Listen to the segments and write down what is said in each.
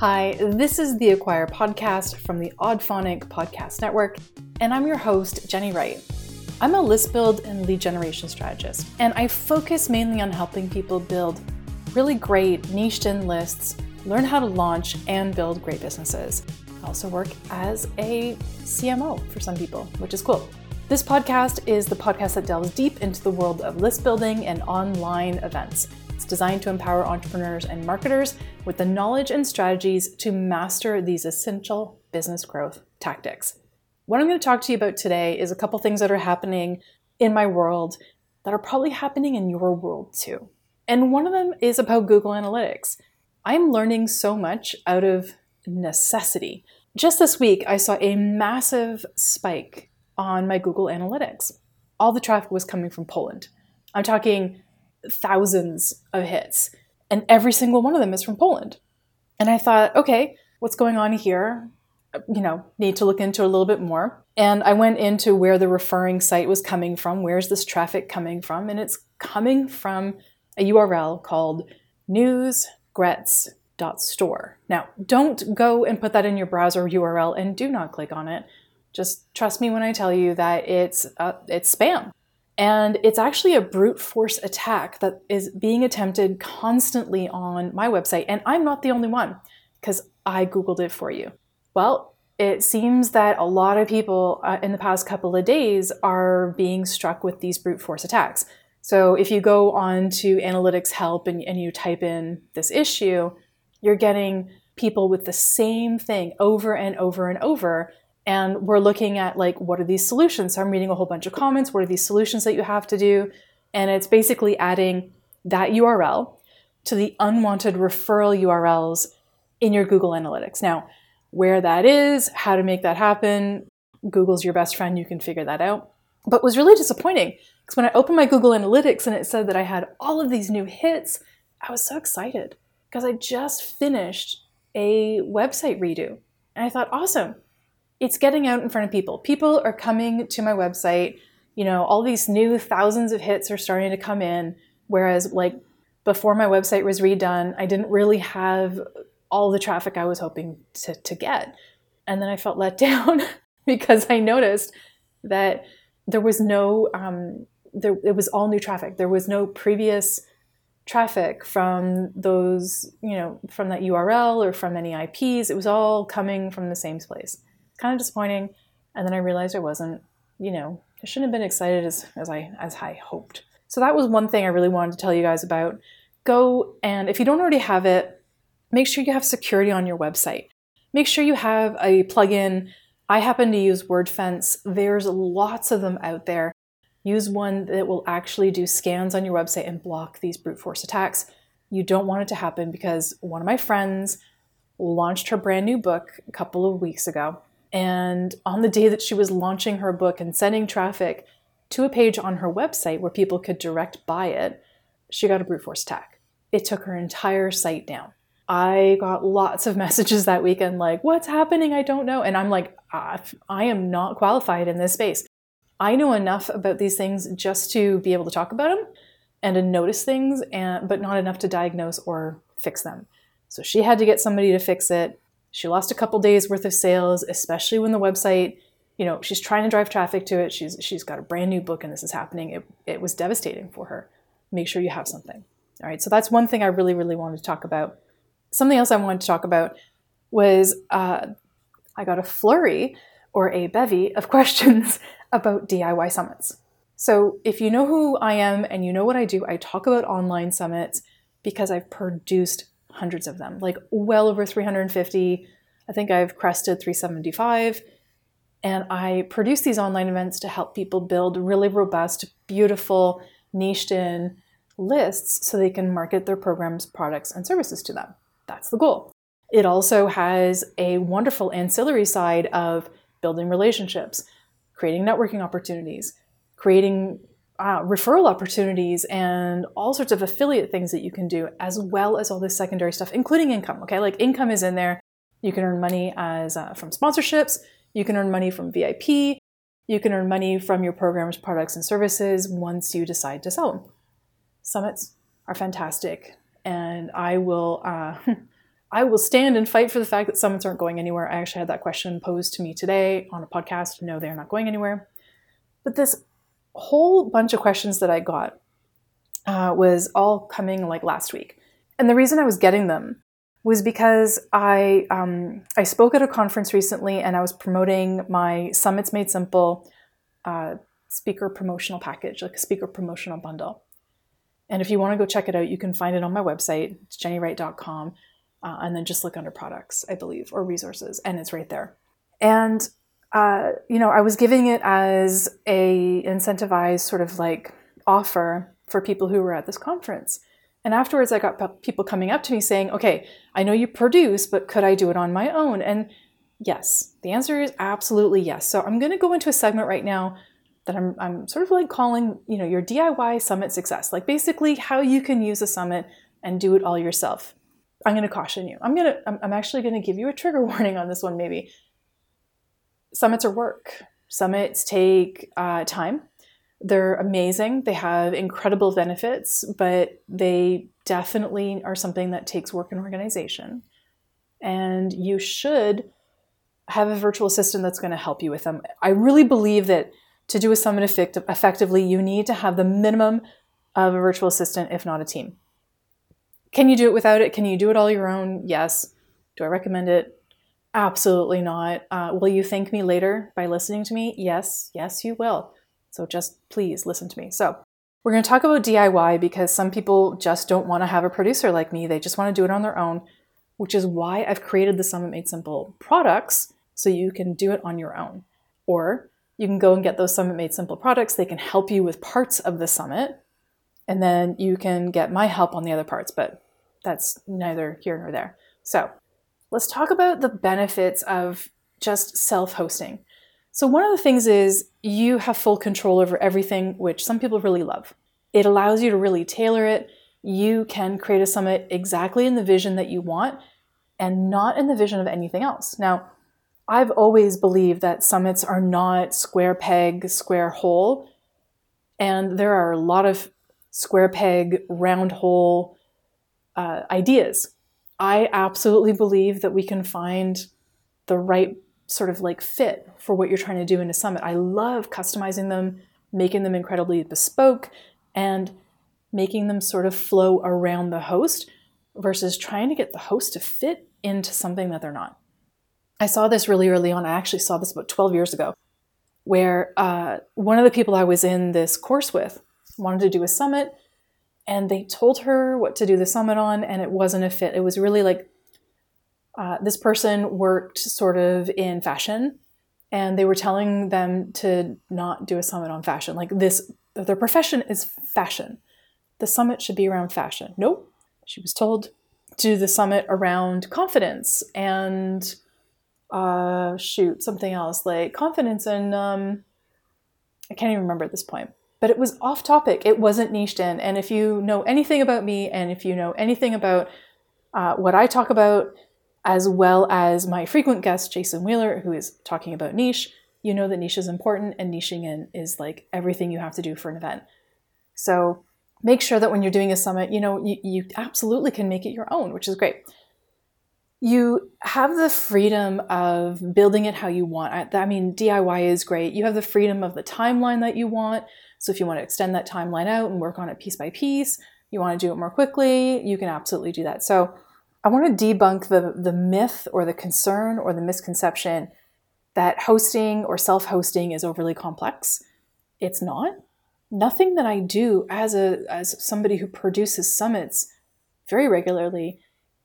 Hi, this is the Acquire podcast from the Oddphonic Podcast Network, and I'm your host, Jennie Wright. I'm a list build and lead generation strategist, and I focus mainly on helping people build really great niched in lists, learn how to launch, and build great businesses. I also work as a CMO for some people, which is cool. This podcast is the podcast that delves deep into the world of list building and online events. Designed to empower entrepreneurs and marketers with the knowledge and strategies to master these essential business growth tactics. What I'm going to talk to you about today is a couple things that are happening in my world that are probably happening in your world too. And one of them is about Google Analytics. I'm learning so much out of necessity. Just this week, I saw a massive spike on my Google Analytics. All the traffic was coming from Poland. I'm talking thousands of hits, and every single one of them is from Poland. And I thought, okay, what's going on here? You know, need to look into a little bit more. And I went into where the referring site was coming from. Where's this traffic coming from? And it's coming from a URL called newsgrets.store. Now, don't go and put that in your browser URL and do not click on it just trust me when I tell you that it's uh, it's spam. And it's actually a brute force attack that is being attempted constantly on my website. And I'm not the only one because I Googled it for you. Well, it seems that a lot of people uh, in the past couple of days are being struck with these brute force attacks. So if you go on to analytics help and, and you type in this issue, you're getting people with the same thing over and over and over and we're looking at like what are these solutions? So i'm reading a whole bunch of comments. What are these solutions that you have to do? And it's basically adding that url to the unwanted referral urls in your google analytics. Now where that is how to make that happen google's your best friend. You can figure that out. But was really disappointing because when i opened my google analytics and it said that i had all of these new hits i was so excited because i just finished a website redo. And i thought awesome it's getting out in front of people. People are coming to my website. You know, all these new thousands of hits are starting to come in. Whereas, like, before my website was redone, I didn't really have all the traffic I was hoping to, to get. And then I felt let down because I noticed that there was no, um, there, it was all new traffic. There was no previous traffic from those, you know, from that URL or from any IPs. It was all coming from the same place kind of disappointing. And then I realized I wasn't, you know, I shouldn't have been excited as, as I as I hoped. So that was one thing I really wanted to tell you guys about. Go and if you don't already have it, make sure you have security on your website. Make sure you have a plugin. I happen to use WordFence. There's lots of them out there. Use one that will actually do scans on your website and block these brute force attacks. You don't want it to happen because one of my friends launched her brand new book a couple of weeks ago and on the day that she was launching her book and sending traffic to a page on her website where people could direct buy it, she got a brute force attack. It took her entire site down. I got lots of messages that weekend like, what's happening? I don't know. And I'm like, I am not qualified in this space. I know enough about these things just to be able to talk about them and to notice things, and, but not enough to diagnose or fix them. So she had to get somebody to fix it. She lost a couple days worth of sales, especially when the website, you know, she's trying to drive traffic to it. She's she's got a brand new book and this is happening. It, it was devastating for her. Make sure you have something. All right. So that's one thing I really, really wanted to talk about. Something else I wanted to talk about was uh, I got a flurry or a bevy of questions about DIY summits. So if you know who I am and you know what I do, I talk about online summits because I've produced hundreds of them, like well over 350. I think I've crested 375. And I produce these online events to help people build really robust, beautiful, niched in lists so they can market their programs, products, and services to them. That's the goal. It also has a wonderful ancillary side of building relationships, creating networking opportunities, creating uh, referral opportunities and all sorts of affiliate things that you can do, as well as all this secondary stuff, including income. Okay, like income is in there. You can earn money as uh, from sponsorships. You can earn money from VIP. You can earn money from your program's products and services once you decide to sell them. Summits are fantastic, and I will. Uh, I will stand and fight for the fact that summits aren't going anywhere. I actually had that question posed to me today on a podcast. No, they're not going anywhere. But this whole bunch of questions that I got uh, was all coming like last week. And the reason I was getting them was because I um, I spoke at a conference recently and I was promoting my Summits Made Simple uh, speaker promotional package, like a speaker promotional bundle. And if you want to go check it out, you can find it on my website, it's jenniewright.com, uh, and then just look under products, I believe, or resources, and it's right there. And uh, you know, I was giving it as a incentivized sort of like offer for people who were at this conference. And afterwards, I got people coming up to me saying, okay, I know you produce, but could I do it on my own? And yes, the answer is absolutely yes. So I'm going to go into a segment right now that I'm, I'm sort of like calling, you know, your DIY summit success, like basically how you can use a summit and do it all yourself. I'm going to caution you. I'm going to, I'm, I'm actually going to give you a trigger warning on this one, maybe. Summits are work. Summits take uh, time they're amazing. They have incredible benefits, but they definitely are something that takes work and organization. And you should have a virtual assistant that's going to help you with them. I really believe that to do a summit effect- effectively, you need to have the minimum of a virtual assistant, if not a team. Can you do it without it? Can you do it all your own? Yes. Do I recommend it? Absolutely not. Uh, will you thank me later by listening to me? Yes, yes, you will. So just please listen to me. So we're going to talk about DIY because some people just don't want to have a producer like me. They just want to do it on their own, which is why I've created the Summit Made Simple products so you can do it on your own. Or you can go and get those Summit Made Simple products. They can help you with parts of the summit, and then you can get my help on the other parts, but that's neither here nor there. So let's talk about the benefits of just self hosting. So, one of the things is you have full control over everything, which some people really love. It allows you to really tailor it. You can create a summit exactly in the vision that you want and not in the vision of anything else. Now, I've always believed that summits are not square peg, square hole. And there are a lot of square peg, round hole uh, ideas. I absolutely believe that we can find the right sort of like fit for what you're trying to do in a summit. I love customizing them, making them incredibly bespoke, and making them sort of flow around the host versus trying to get the host to fit into something that they're not. I saw this really early on. I actually saw this about 12 years ago, where uh, one of the people I was in this course with wanted to do a summit, and they told her what to do the summit on, and it wasn't a fit. It was really like uh, this person worked sort of in fashion and they were telling them to not do a summit on fashion. Like this their profession is fashion. The summit should be around fashion. Nope. She was told to do the summit around confidence and uh, shoot something else like confidence and um, i can't even remember at this point but it was off topic it wasn't niched in and if you know anything about me and if you know anything about uh, what i talk about as well as my frequent guest, Jason Wheeler, who is talking about niche. You know that niche is important, and niching in is like everything you have to do for an event. So make sure that when you're doing a summit, you know, you, you absolutely can make it your own, which is great. You have the freedom of building it how you want. I mean, DIY is great. You have the freedom of the timeline that you want. So if you want to extend that timeline out and work on it piece by piece, you want to do it more quickly, you can absolutely do that. So I want to debunk the, the myth or the concern or the misconception that hosting or self hosting is overly complex. It's not. Nothing that I do as, a, as somebody who produces summits very regularly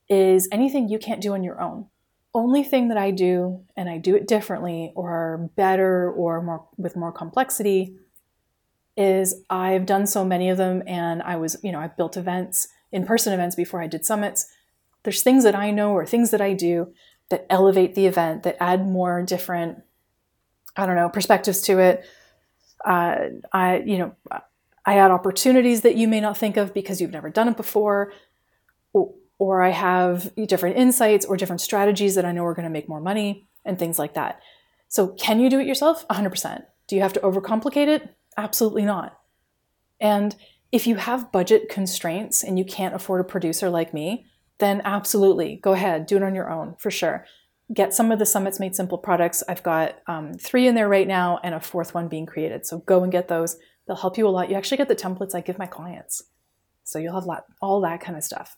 is anything you can't do on your own. Only thing that I do, and I do it differently or better or more with more complexity, is I've done so many of them and I was, you know, I've built events, in person events before I did summits there's things that I know or things that I do that elevate the event, that add more different, I don't know, perspectives to it. Uh, I, you know, I add opportunities that you may not think of because you've never done it before, or, I have different insights or different strategies that I know are going to make more money and things like that. So, can you do it yourself? 100%. Do you have to overcomplicate it? Absolutely not. And if you have budget constraints and you can't afford a producer like me, then absolutely go ahead, do it on your own for sure. Get some of the Summits Made Simple products. I've got um, three in there right now and a fourth one being created. So go and get those. They'll help you a lot. You actually get the templates I give my clients. So you'll have lot, all that kind of stuff.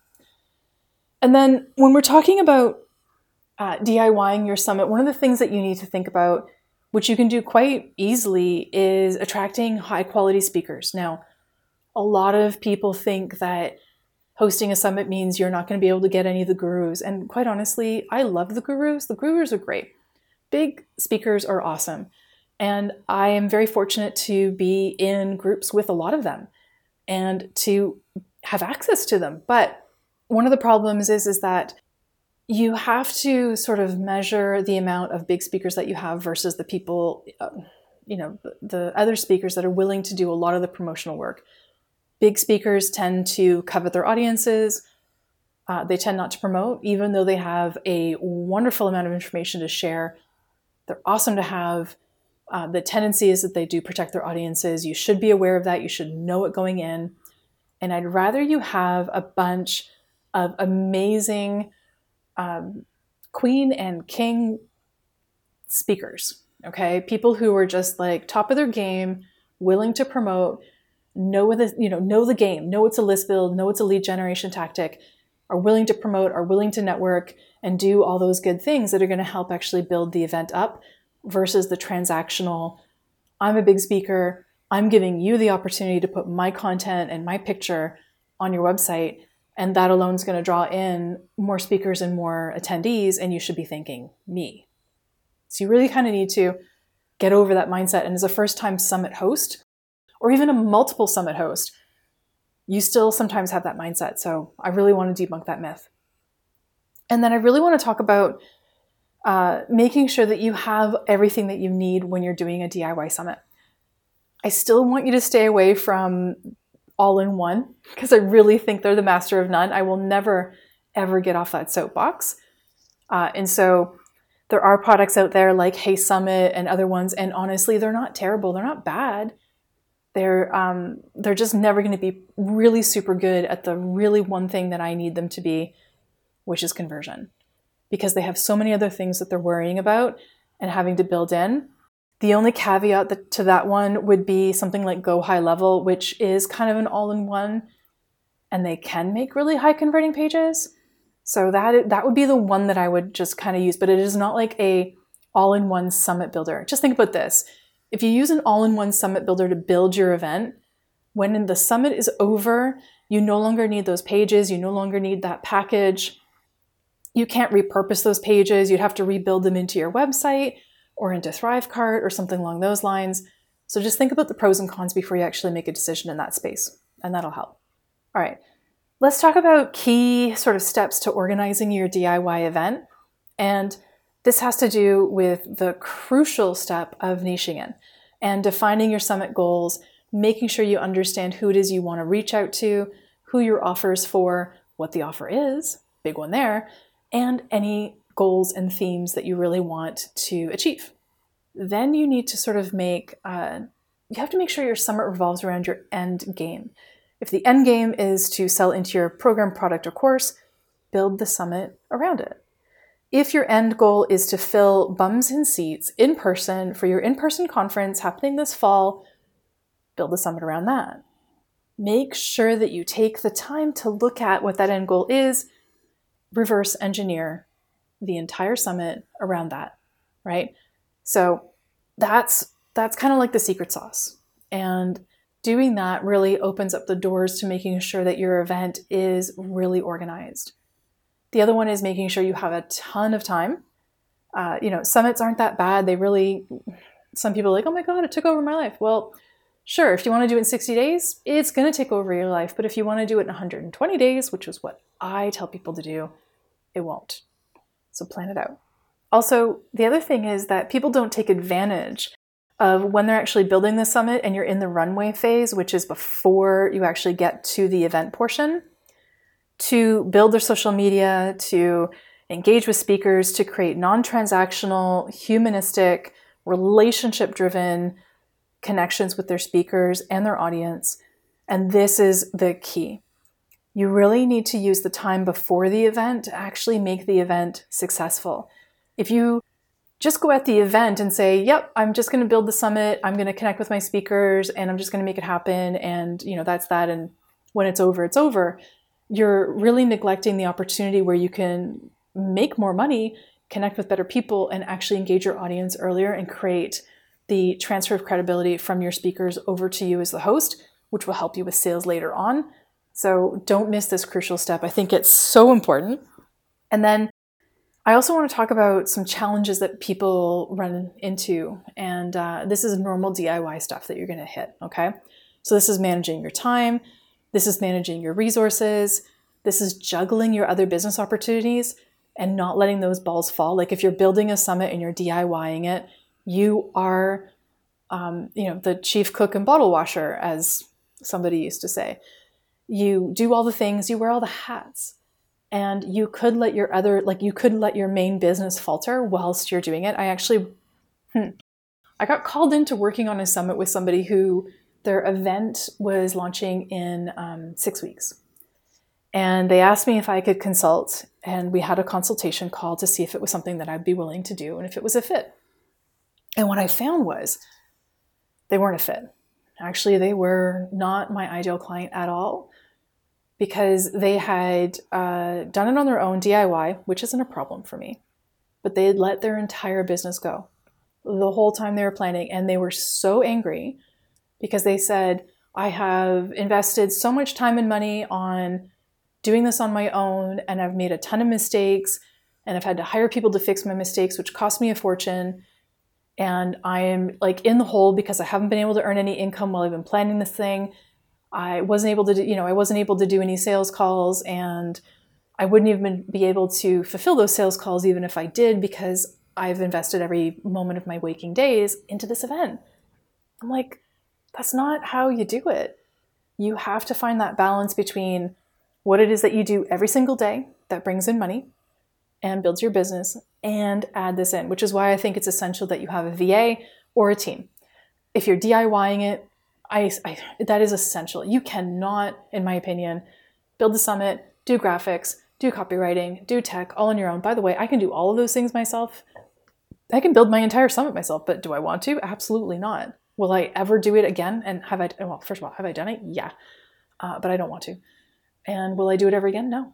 And then when we're talking about uh, DIYing your summit, one of the things that you need to think about, which you can do quite easily, is attracting high quality speakers. Now, a lot of people think that hosting a summit means you're not going to be able to get any of the gurus. And quite honestly, I love the gurus. The gurus are great. Big speakers are awesome. And I am very fortunate to be in groups with a lot of them and to have access to them. But one of the problems is, is that you have to sort of measure the amount of big speakers that you have versus the people, uh, you know, the, the other speakers that are willing to do a lot of the promotional work. Big speakers tend to covet their audiences. Uh, they tend not to promote, even though they have a wonderful amount of information to share. They're awesome to have. Uh, the tendency is that they do protect their audiences. You should be aware of that. You should know it going in. And I'd rather you have a bunch of amazing um, queen and king speakers, okay? People who are just like top of their game, willing to promote, know the you know know the game, know it's a list build, know it's a lead generation tactic, are willing to promote, are willing to network, and do all those good things that are going to help actually build the event up, versus the transactional. I'm a big speaker. I'm giving you the opportunity to put my content and my picture on your website, and that alone is going to draw in more speakers and more attendees, and you should be thanking me. So you really kind of need to get over that mindset. And as a first time summit host, or even a multiple summit host, you still sometimes have that mindset. So I really want to debunk that myth. And then I really want to talk about uh, making sure that you have everything that you need when you're doing a DIY summit. I still want you to stay away from all in one because I really think they're the master of none. I will never, ever get off that soapbox. Uh, and so there are products out there like Hey Summit and other ones, and honestly, they're not terrible. They're not bad they're um, they're just never going to be really super good at the really one thing that I need them to be, which is conversion, because they have so many other things that they're worrying about and having to build in. The only caveat that, to that one would be something like Go High Level, which is kind of an all-in-one, and they can make really high converting pages. So that that would be the one that I would just kind of use, but it is not like a all-in-one summit builder. Just think about this if you use an all in one summit builder to build your event, when the summit is over, you no longer need those pages, you no longer need that package. You can't repurpose those pages, you'd have to rebuild them into your website or into Thrivecart or something along those lines. So just think about the pros and cons before you actually make a decision in that space, and that'll help. All right, let's talk about key sort of steps to organizing your DIY event. And this has to do with the crucial step of niching in and defining your summit goals, making sure you understand who it is you want to reach out to, who your offer is for, what the offer is, big one there, and any goals and themes that you really want to achieve. Then you need to sort of make, uh, you have to make sure your summit revolves around your end game. If the end game is to sell into your program, product, or course, build the summit around it. If your end goal is to fill bums in seats in person for your in person conference happening this fall, build the summit around that. Make sure that you take the time to look at what that end goal is, reverse engineer the entire summit around that, right? So that's that's kind of like the secret sauce. And doing that really opens up the doors to making sure that your event is really organized. The other one is making sure you have a ton of time. Uh, you know, summits aren't that bad. They really, some people are like, oh my God, it took over my life. Well, sure, if you want to do it in 60 days, it's going to take over your life. But if you want to do it in 120 days, which is what I tell people to do, it won't. So plan it out. Also, the other thing is that people don't take advantage of when they're actually building the summit and you're in the runway phase, which is before you actually get to the event portion to build their social media, to engage with speakers, to create non transactional, humanistic, relationship driven connections with their speakers and their audience. And this is the key. You really need to use the time before the event to actually make the event successful. If you just go at the event and say, "Yep, I'm just going to build the summit. I'm going to connect with my speakers and I'm just going to make it happen and, you know, that's that and when it's over, it's over." You're really neglecting the opportunity where you can make more money, connect with better people and actually engage your audience earlier and create the transfer of credibility from your speakers over to you as the host, which will help you with sales later on. So don't miss this crucial step. I think it's so important. And then I also want to talk about some challenges that people run into. And uh, this is normal DIY stuff that you're going to hit. Okay. So this is managing your time, this is managing your resources, this is juggling your other business opportunities and not letting those balls fall. Like if you're building a summit and you're DIYing it, you are, um, you know, the chief cook and bottle washer, as somebody used to say. You do all the things, you wear all the hats and you could let your other like you could let your main business falter whilst you're doing it. I actually hmm, i got called into working on a summit with somebody who their event was launching in um, six weeks. And they asked me if i could consult and we had a consultation call to see if it was something that i'd be willing to do and if it was a fit. And what i found was they weren't a fit actually they were not my ideal client at all because they had uh, done it on their own DIY, which isn't a problem for me, but they had let their entire business go the whole time they were planning. And they were so angry because they said, I have invested so much time and money on doing this on my own, and I've made a ton of mistakes, and I've had to hire people to fix my mistakes, which cost me a fortune. And I am like in the hole because I haven't been able to earn any income while I've been planning this thing I wasn't able to, do, you know, I wasn't able to do any sales calls, and I wouldn't even be able to fulfill those sales calls even if I did because I've invested every moment of my waking days into this event. I'm like, that's not how you do it. You have to find that balance between what it is that you do every single day that brings in money and builds your business and add this in, which is why I think it's essential that you have a VA or a team. If you're DIYing it, I, I, that is essential. You cannot, in my opinion, build the summit, do graphics, do copywriting, do tech all on your own. By the way, I can do all of those things myself. I can build my entire summit myself, but do I want to? Absolutely not. Will I ever do it again? And have I, well, first of all, have I done it? Yeah. Uh, but I don't want to. And will I do it ever again? No,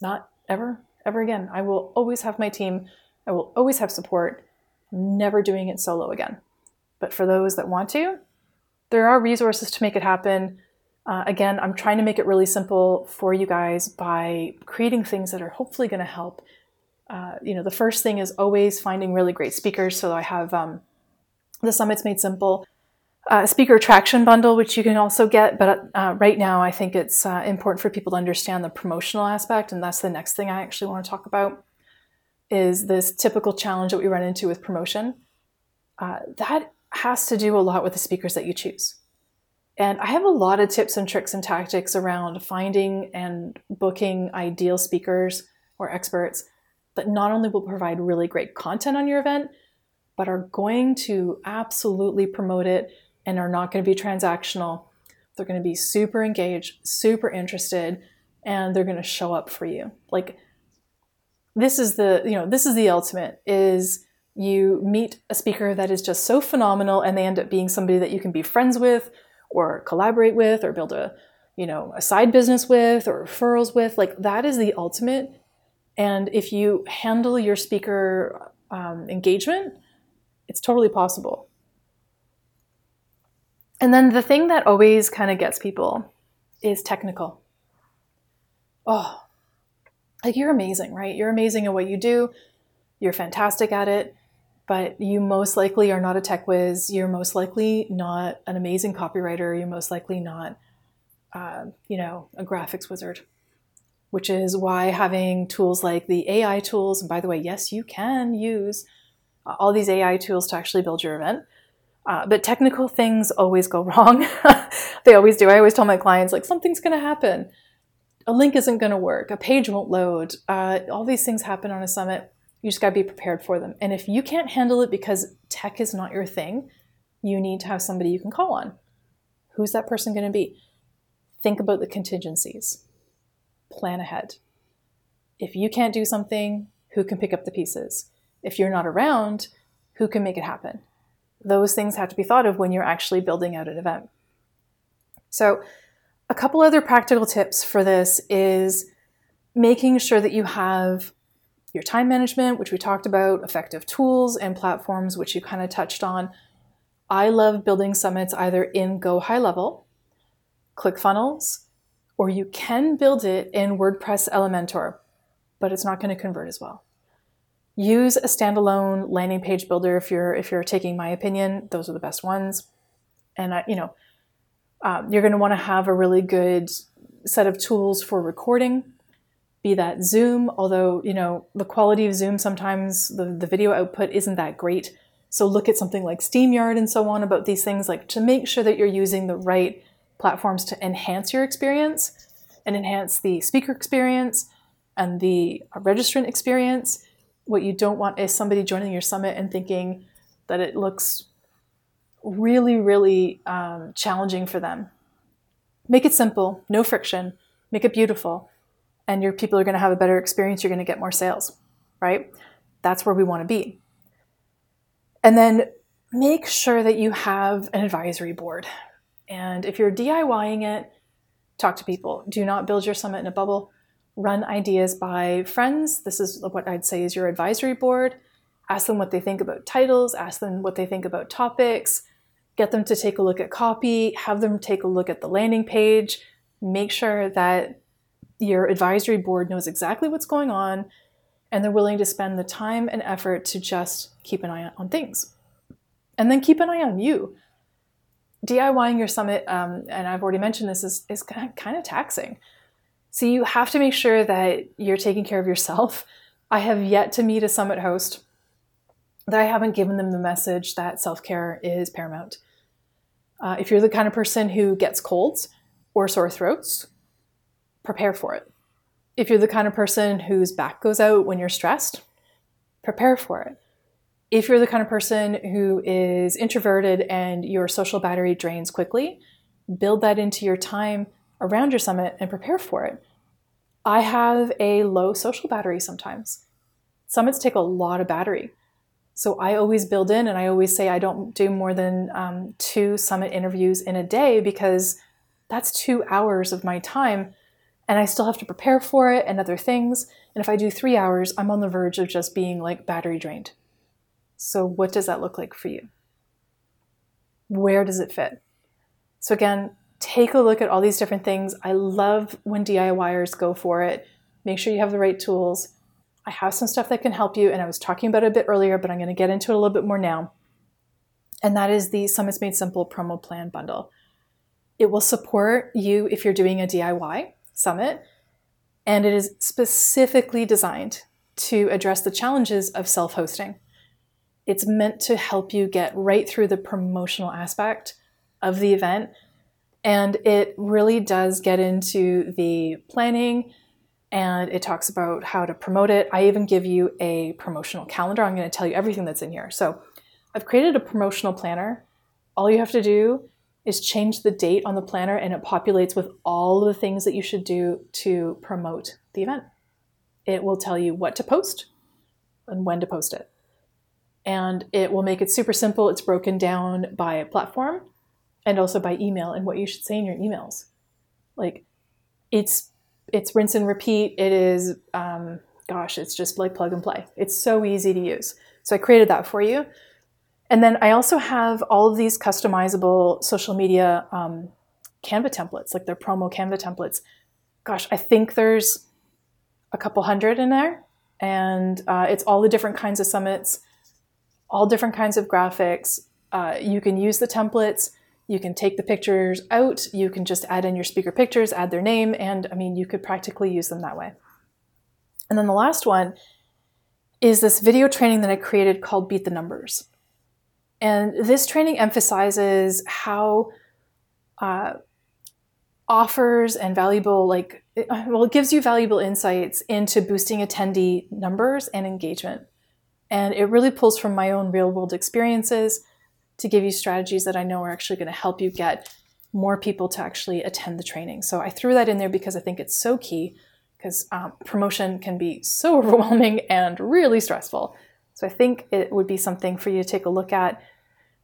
not ever, ever again. I will always have my team. I will always have support. I'm never doing it solo again. But for those that want to, there are resources to make it happen. Uh, again, I'm trying to make it really simple for you guys by creating things that are hopefully going to help. Uh, you know, the first thing is always finding really great speakers. So I have um, the Summits Made Simple uh, speaker attraction bundle, which you can also get. But uh, right now, I think it's uh, important for people to understand the promotional aspect, and that's the next thing I actually want to talk about. Is this typical challenge that we run into with promotion? Uh, that has to do a lot with the speakers that you choose. And I have a lot of tips and tricks and tactics around finding and booking ideal speakers or experts that not only will provide really great content on your event, but are going to absolutely promote it and are not going to be transactional. They're going to be super engaged, super interested, and they're going to show up for you. Like this is the, you know, this is the ultimate is you meet a speaker that is just so phenomenal and they end up being somebody that you can be friends with or collaborate with or build a you know a side business with or referrals with. Like that is the ultimate. And if you handle your speaker um, engagement it's totally possible. And then the thing that always kind of gets people is technical. Oh like you're amazing right you're amazing at what you do you're fantastic at it but you most likely are not a tech whiz. You're most likely not an amazing copywriter. You're most likely not, uh, you know, a graphics wizard. Which is why having tools like the AI tools, and by the way, yes, you can use all these AI tools to actually build your event. Uh, but technical things always go wrong. they always do. I always tell my clients, like, something's going to happen. A link isn't going to work. A page won't load. Uh, all these things happen on a summit you just got to be prepared for them. And if you can't handle it because tech is not your thing, you need to have somebody you can call on. Who's that person going to be? Think about the contingencies. plan ahead. If you can't do something, who can pick up the pieces? If you're not around, who can make it happen? Those things have to be thought of when you're actually building out an event. So, a couple other practical tips for this is making sure that you have your time management, which we talked about, effective tools and platforms, which you kind of touched on. I love building summits either in Go High Level, ClickFunnels, or you can build it in WordPress Elementor, but it's not going to convert as well. Use a standalone landing page builder if you're if you're taking my opinion. Those are the best ones, and I, you know um, you're going to want to have a really good set of tools for recording be that Zoom, although, you know, the quality of Zoom sometimes the, the video output isn't that great. So look at something like StreamYard and so on about these things, like to make sure that you're using the right platforms to enhance your experience and enhance the speaker experience and the registrant experience. What you don't want is somebody joining your summit and thinking that it looks really, really um, challenging for them. Make it simple, no friction, make it beautiful and your people are going to have a better experience, you're going to get more sales, right? That's where we want to be. And then make sure that you have an advisory board. And if you're DIYing it, talk to people. Do not build your summit in a bubble. Run ideas by friends. This is what I'd say is your advisory board. Ask them what they think about titles, ask them what they think about topics, get them to take a look at copy, have them take a look at the landing page. Make sure that your advisory board knows exactly what's going on and they're willing to spend the time and effort to just keep an eye on things. And then keep an eye on you. DIYing your summit, um, and I've already mentioned this, is, is kind of taxing. So you have to make sure that you're taking care of yourself. I have yet to meet a summit host that I haven't given them the message that self care is paramount. Uh, if you're the kind of person who gets colds or sore throats, prepare for it. If you're the kind of person whose back goes out when you're stressed, prepare for it. If you're the kind of person who is introverted and your social battery drains quickly, build that into your time around your summit and prepare for it. I have a low social battery sometimes. Summits take a lot of battery. So I always build in and I always say I don't do more than um, two summit interviews in a day because that's two hours of my time and I still have to prepare for it and other things. And if I do three hours, I'm on the verge of just being like battery drained. So, what does that look like for you? Where does it fit? So, again, take a look at all these different things. I love when DIYers go for it. Make sure you have the right tools. I have some stuff that can help you, and I was talking about it a bit earlier, but I'm going to get into it a little bit more now. And that is the Summits Made Simple promo plan bundle. It will support you if you're doing a DIY Summit, and it is specifically designed to address the challenges of self hosting. It's meant to help you get right through the promotional aspect of the event, and it really does get into the planning and it talks about how to promote it. I even give you a promotional calendar. I'm going to tell you everything that's in here. So, I've created a promotional planner. All you have to do is change the date on the planner and it populates with all the things that you should do to promote the event. It will tell you what to post and when to post it. And it will make it super simple. It's broken down by platform and also by email and what you should say in your emails. Like it's it's rinse and repeat. It is um, gosh, it's just like plug and play. It's so easy to use. So I created that for you. And then I also have all of these customizable social media um, Canva templates, like their promo Canva templates. Gosh, I think there's a couple hundred in there. And uh, it's all the different kinds of summits, all different kinds of graphics. Uh, you can use the templates. You can take the pictures out. You can just add in your speaker pictures, add their name, and I mean, you could practically use them that way. And then the last one is this video training that I created called Beat the Numbers. And this training emphasizes how uh, offers and valuable, like, well, it gives you valuable insights into boosting attendee numbers and engagement. And it really pulls from my own real world experiences to give you strategies that I know are actually going to help you get more people to actually attend the training. So I threw that in there because I think it's so key. because um, promotion can be so overwhelming and really stressful. So I think it would be something for you to take a look at.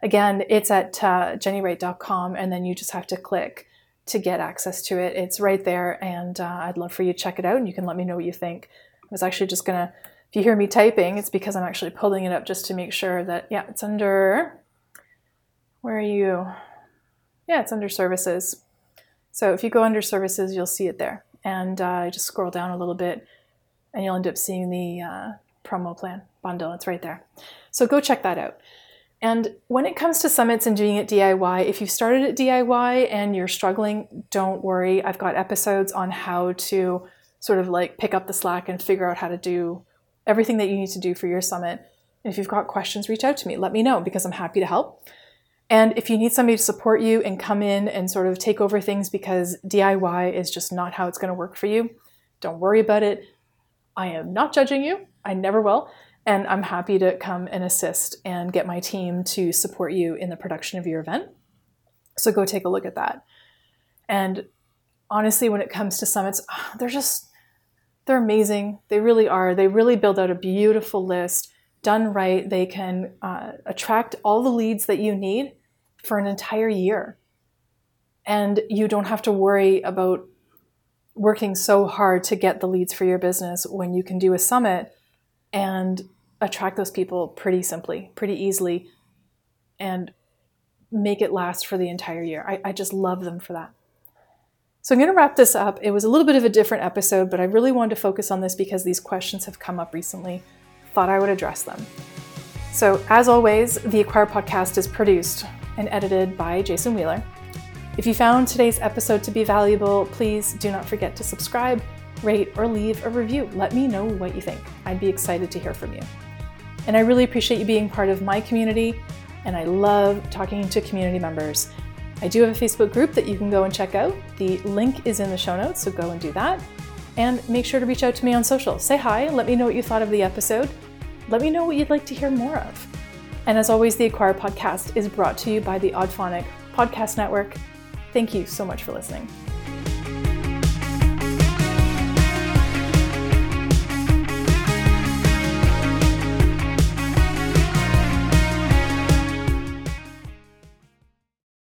Again, it's at uh, jenniewright.com, and then you just have to click to get access to it. It's right there, and uh, I'd love for you to check it out, and you can let me know what you think. I was actually just gonna, if you hear me typing, it's because I'm actually pulling it up just to make sure that, yeah, it's under, where are you? Yeah, it's under services. So if you go under services, you'll see it there. And uh, just scroll down a little bit, and you'll end up seeing the uh, promo plan bundle. It's right there. So go check that out. And when it comes to summits and doing it DIY, if you've started at DIY and you're struggling, don't worry. I've got episodes on how to sort of like pick up the slack and figure out how to do everything that you need to do for your summit. And if you've got questions, reach out to me. Let me know because I'm happy to help. And if you need somebody to support you and come in and sort of take over things because DIY is just not how it's going to work for you, don't worry about it. I am not judging you. I never will. And I'm happy to come and assist and get my team to support you in the production of your event. So go take a look at that. And honestly, when it comes to summits, ah, they're just, they're amazing. They really are. They really build out a beautiful list. Done right, they can uh, attract all the leads that you need for an entire year. And you don't have to worry about working so hard to get the leads for your business when you can do a summit and attract those people pretty simply, pretty easily, and make it last for the entire year. I, I just love them for that. So I'm going to wrap this up. It was a little bit of a different episode, but I really wanted to focus on this because these questions have come up recently. Thought I would address them. So, as always, the Acquire podcast is produced and edited by Jason Wheeler. If you found today's episode to be valuable, please do not forget to subscribe, rate, or leave a review. Let me know what you think. I'd be excited to hear from you. And I really appreciate you being part of my community, and I love talking to community members. I do have a Facebook group that you can go and check out. The link is in the show notes, so go and do that. And make sure to reach out to me on social. Say hi, let me know what you thought of the episode. Let me know what you'd like to hear more of. And as always, the Acquire podcast is brought to you by the Audphonic Podcast Network. Thank you so much for listening.